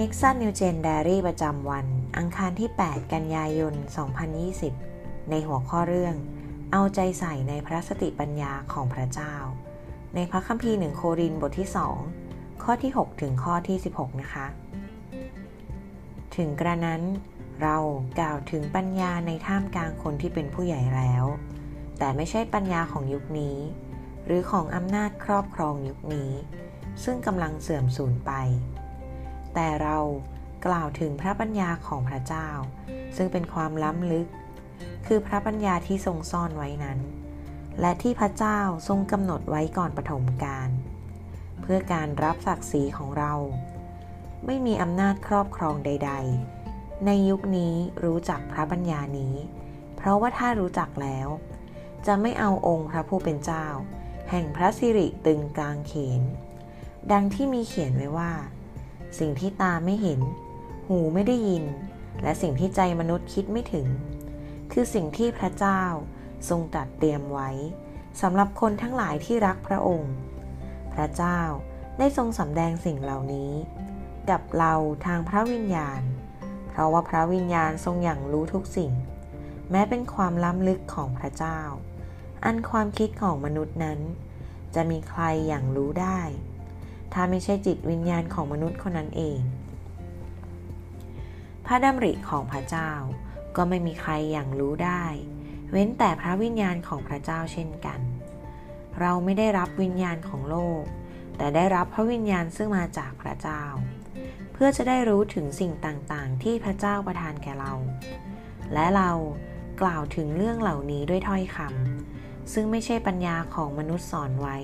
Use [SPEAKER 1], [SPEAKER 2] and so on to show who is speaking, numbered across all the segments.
[SPEAKER 1] n i x o n New Gen Diary ประจำวัน อังคารที่ 8 กันยายน 2020 ในหัวข้อเรื่อง เอาใจใส่ในพระสติปัญญาของพระเจ้า ในพระคัมภีร์หนึ่งโครินบทที่ 2 ข้อที่ 6 ถึงข้อที่ 16 นะคะ ถึงกระนั้นเรากล่าวถึงปัญญาในท่ามกลางคนที่เป็นผู้ใหญ่แล้ว แต่ไม่ใช่ปัญญาของยุคนี้ หรือของอำนาจครอบครองยุคนี้ ซึ่งกำลังเสื่อมสูญไป แต่เรากล่าวถึงพระปัญญาของพระเจ้า ซึ่งเป็นความล้ำลึก คือพระปัญญาที่ทรงซ่อนไว้นั้น และที่พระเจ้าทรงกำหนดไว้ก่อนปฐมกาลเพื่อการรับศักดิ์ศรีของเรา ไม่มีอำนาจครอบครองใด ๆ ในยุคนี้รู้จักพระปัญญานี้ เพราะว่าถ้ารู้จักแล้ว จะไม่เอาองค์พระผู้เป็นเจ้า แห่งพระสิริตึงกลางเขน ดังที่มีเขียนไว้ว่า สิ่งที่ตาไม่เห็น หูไม่ได้ยิน และสิ่งที่ใจมนุษย์คิดไม่ถึง คือสิ่งที่พระเจ้าทรงตัดเตรียมไว้สำหรับคนทั้งหลายที่รักพระองค์ พระเจ้าได้ทรงสำแดงสิ่งเหล่านี้ กับเราทางพระวิญญาณ เพราะว่าพระวิญญาณทรงอย่างรู้ทุกสิ่ง แม้เป็นความล้ำลึกของพระเจ้า อันความคิดของมนุษย์นั้น จะมีใครอย่างรู้ได้ ถ้าไม่ใช่จิตวิญญาณของมนุษย์คนนั้นเอง พระดำริของพระเจ้าก็ไม่มีใครอย่างรู้ได้ เว้นแต่พระวิญญาณของพระเจ้าเช่นกัน เราไม่ได้รับวิญญาณของโลก แต่ได้รับพระวิญญาณซึ่งมาจากพระเจ้า เพื่อจะได้รู้ถึงสิ่งต่างๆ ที่พระเจ้าประทานแก่เรา และเรากล่าวถึงเรื่องเหล่านี้ด้วยถ้อยคำซึ่งไม่ใช่ปัญญาของมนุษย์สอนไว้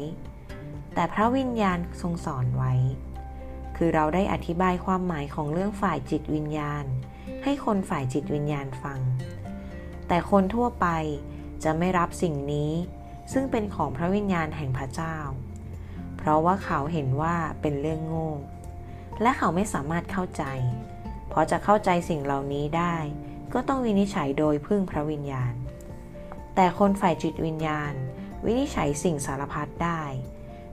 [SPEAKER 1] แต่พระวิญญาณทรงสอนไว้ คือเราได้อธิบายความหมายของเรื่องฝ่ายจิตวิญญาณ ให้คนฝ่ายจิตวิญญาณฟัง แต่คนทั่วไปจะไม่รับสิ่งนี้ ซึ่งเป็นของพระวิญญาณแห่งพระเจ้า เพราะว่าเขาเห็นว่าเป็นเรื่องโง่ และเขาไม่สามารถเข้าใจ เพราะจะเข้าใจสิ่งเหล่านี้ได้ ก็ต้องวินิจฉัยโดยพึ่งพระวิญญาณ แต่คนฝ่ายจิตวิญญาณ วินิจฉัยสิ่งสารพัดได้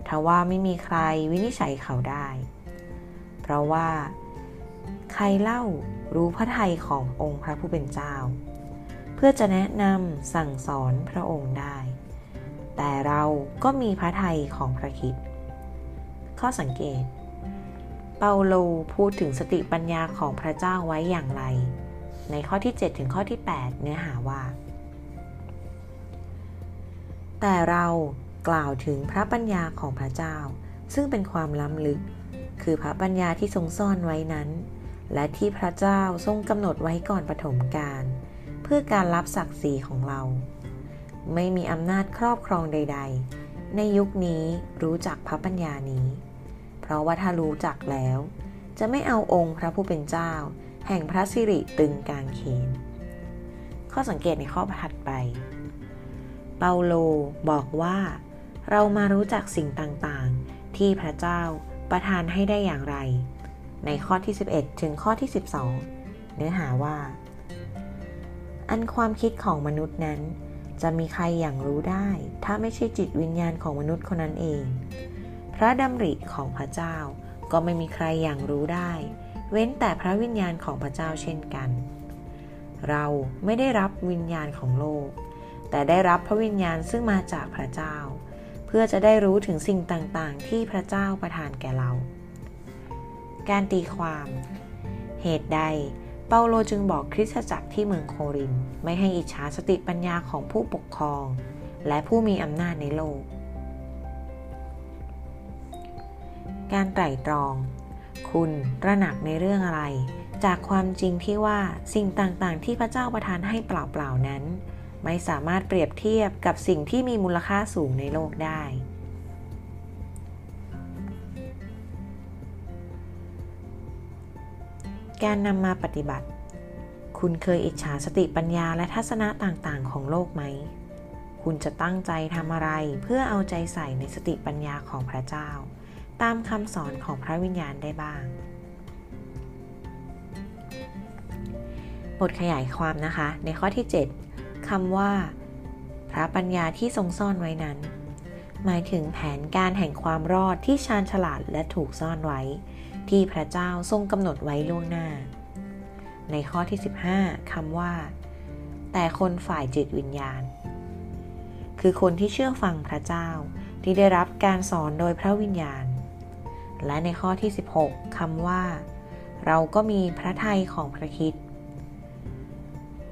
[SPEAKER 1] ทว่าไม่มีใครวินิจฉัยเขาได้ เพราะว่า ใครเล่ารู้พระทัยขององค์พระผู้เป็นเจ้า เพื่อจะแนะนำสั่งสอนพระองค์ได้ แต่เราก็มีพระทัยของพระคิดข้อสังเกต เปาโลพูดถึงสติปัญญาของพระเจ้าไว้อย่างไร ในข้อที่ 7 ถึงข้อที่ 8 เนื้อหาว่า แต่เรา กล่าวถึงพระปัญญาของพระเจ้า ซึ่งเป็นความล้ำลึก คือพระปัญญาที่ทรงซ่อนไว้นั้น และที่พระเจ้าทรงกำหนดไว้ก่อนปฐมกาลเพื่อการรับศักดิ์ศรีของเรา ไม่มีอำนาจครอบครองใด ๆ ในยุคนี้รู้จักพระปัญญานี้ เพราะว่าถ้ารู้จักแล้ว จะไม่เอาองค์พระผู้เป็นเจ้า แห่งพระสิริตึงกางเขน ข้อสังเกตในข้อถัดไปเปาโลบอกว่า เรามารู้จักสิ่งต่างๆ ที่พระเจ้าประทานให้ได้อย่างไร ในข้อที่ 11 ถึงข้อที่ 12 เนื้อหาว่า อันความคิดของมนุษย์นั้น จะมีใครอย่างรู้ได้ ถ้าไม่ใช่จิตวิญญาณของมนุษย์คนนั้นเอง พระดำริของพระเจ้าก็ไม่มีใครอย่างรู้ได้ เว้นแต่พระวิญญาณของพระเจ้าเช่นกัน เราไม่ได้รับวิญญาณของโลก แต่ได้รับพระวิญญาณซึ่งมาจากพระเจ้า เพื่อจะได้รู้ถึงสิ่งต่างๆ ที่พระเจ้าประทานแก่เรา การตีความ เหตุใด เปาโลจึงบอกคริสตจักรที่เมืองโครินไม่ให้อิจฉาสติปัญญาของผู้ปกครอง และผู้มีอำนาจในโลก การไตร่ตรอง คุณระหนักในเรื่องอะไร จากความจริงที่ว่าสิ่งต่างๆ ที่พระเจ้าประทานให้เปล่าๆนั้น ไม่สามารถเปรียบเทียบกับสิ่งที่มีมูลค่าสูงในโลกได้ การนำมาปฏิบัติ คุณเคยอิจฉาสติปัญญาและทัศนะต่างๆ ของโลกไหม คุณจะตั้งใจทำอะไรเพื่อเอาใจใส่ในสติปัญญาของพระเจ้า ตามคำสอนของพระวิญญาณได้บ้างบทขยายความนะคะ ในข้อที่ 7 คำว่า พระปัญญาที่ทรงซ่อนไว้นั้น หมายถึงแผนการแห่งความรอดที่ชาญฉลาดและถูกซ่อนไว้ ที่พระเจ้าทรงกำหนดไว้ล่วงหน้า ในข้อที่ 15คำว่า แต่คนฝ่ายจิตวิญญาณ คือคนที่เชื่อฟังพระเจ้าที่ได้รับการสอนโดยพระวิญญาณ และในข้อที่ 16คำว่า เราก็มีพระทัยของพระคิด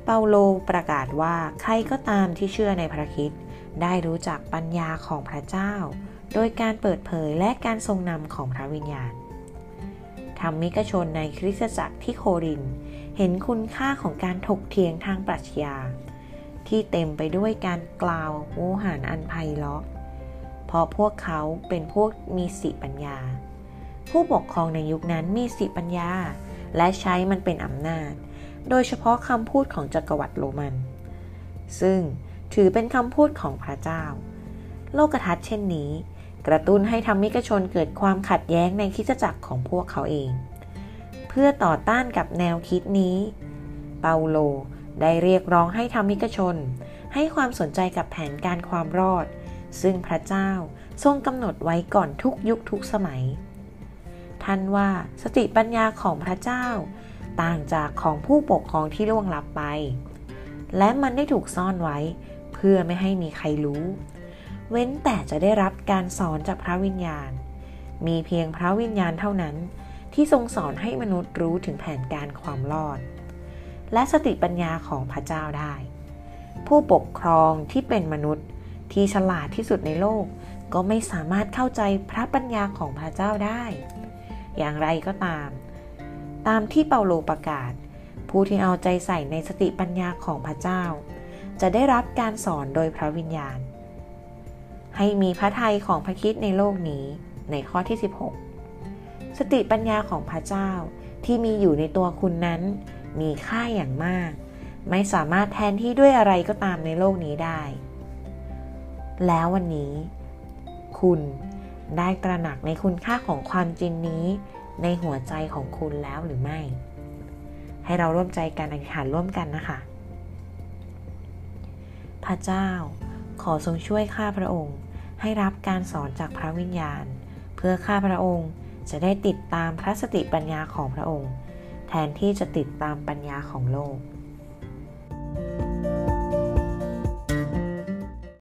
[SPEAKER 1] เปาโลประกาศว่าใครก็ตามที่เชื่อในพระคิดได้รู้จักปัญญาของพระเจ้า โดยการเปิดเผยและการทรงนำของพระวิญญาณธรรมิกชนในคริสตจักรที่โคริน เห็นคุณค่าของการถกเถียงทางปรัชญา ที่เต็มไปด้วยการกล่าวโอหารอันไพเราะเพราะพวกเขาเป็นพวกมีสิปัญญา ผู้ปกครองในยุคนั้นมีสิปัญญา และใช้มันเป็นอำนาจ โดยเฉพาะคำพูดของจักรวรรดิโรมัน ซึ่งถือเป็นคำพูดของพระเจ้า โลกทัศน์เช่นนี้ กระตุ้นให้ธรรมิกชนเกิดความขัดแย้งในคิดจักรของพวกเขาเอง เพื่อต่อต้านกับแนวคิดนี้ เปาโลได้เรียกร้องให้ธรรมิกชน ให้ความสนใจกับแผนการความรอด ซึ่งพระเจ้าทรงกำหนดไว้ก่อนทุกยุคทุกสมัย ท่านว่าสติปัญญาของพระเจ้า ต่างจากของผู้ปกครองที่ล่วงลับไป และมันได้ถูกซ่อนไว้ เพื่อไม่ให้มีใครรู้ เว้นแต่จะได้รับการสอนจากพระวิญญาณ มีเพียงพระวิญญาณเท่านั้น ที่ทรงสอนให้มนุษย์รู้ถึงแผนการความรอด และสติปัญญาของพระเจ้าได้ ผู้ปกครองที่เป็นมนุษย์ที่ฉลาดที่สุดในโลกก็ไม่สามารถเข้าใจพระปัญญาของพระเจ้าได้ อย่างไรก็ตาม ตามที่เปาโลประกาศ ผู้ที่เอาใจใส่ในสติปัญญาของพระเจ้า จะได้รับการสอนโดยพระวิญญาณ ให้มีพระทัยของพระคิดในโลกนี้ในข้อที่ 16 สติปัญญาของพระเจ้าที่มีอยู่ในตัวคุณนั้น มีค่าอย่างมาก ไม่สามารถแทนที่ด้วยอะไรก็ตามในโลกนี้ได้ แล้ววันนี้ คุณได้ตระหนักในคุณค่าของความจริงนี้ ในหัวใจของคุณแล้วหรือไม่ ให้เราร่วมใจกันอธิษฐานร่วมกันนะคะ พระเจ้า ขอทรงช่วยข้าพระองค์ ให้รับการสอนจากพระวิญญาณ เพื่อข้าพระองค์จะได้ติดตามพระสติปัญญาของพระองค์ แทนที่จะติดตามปัญญาของโลก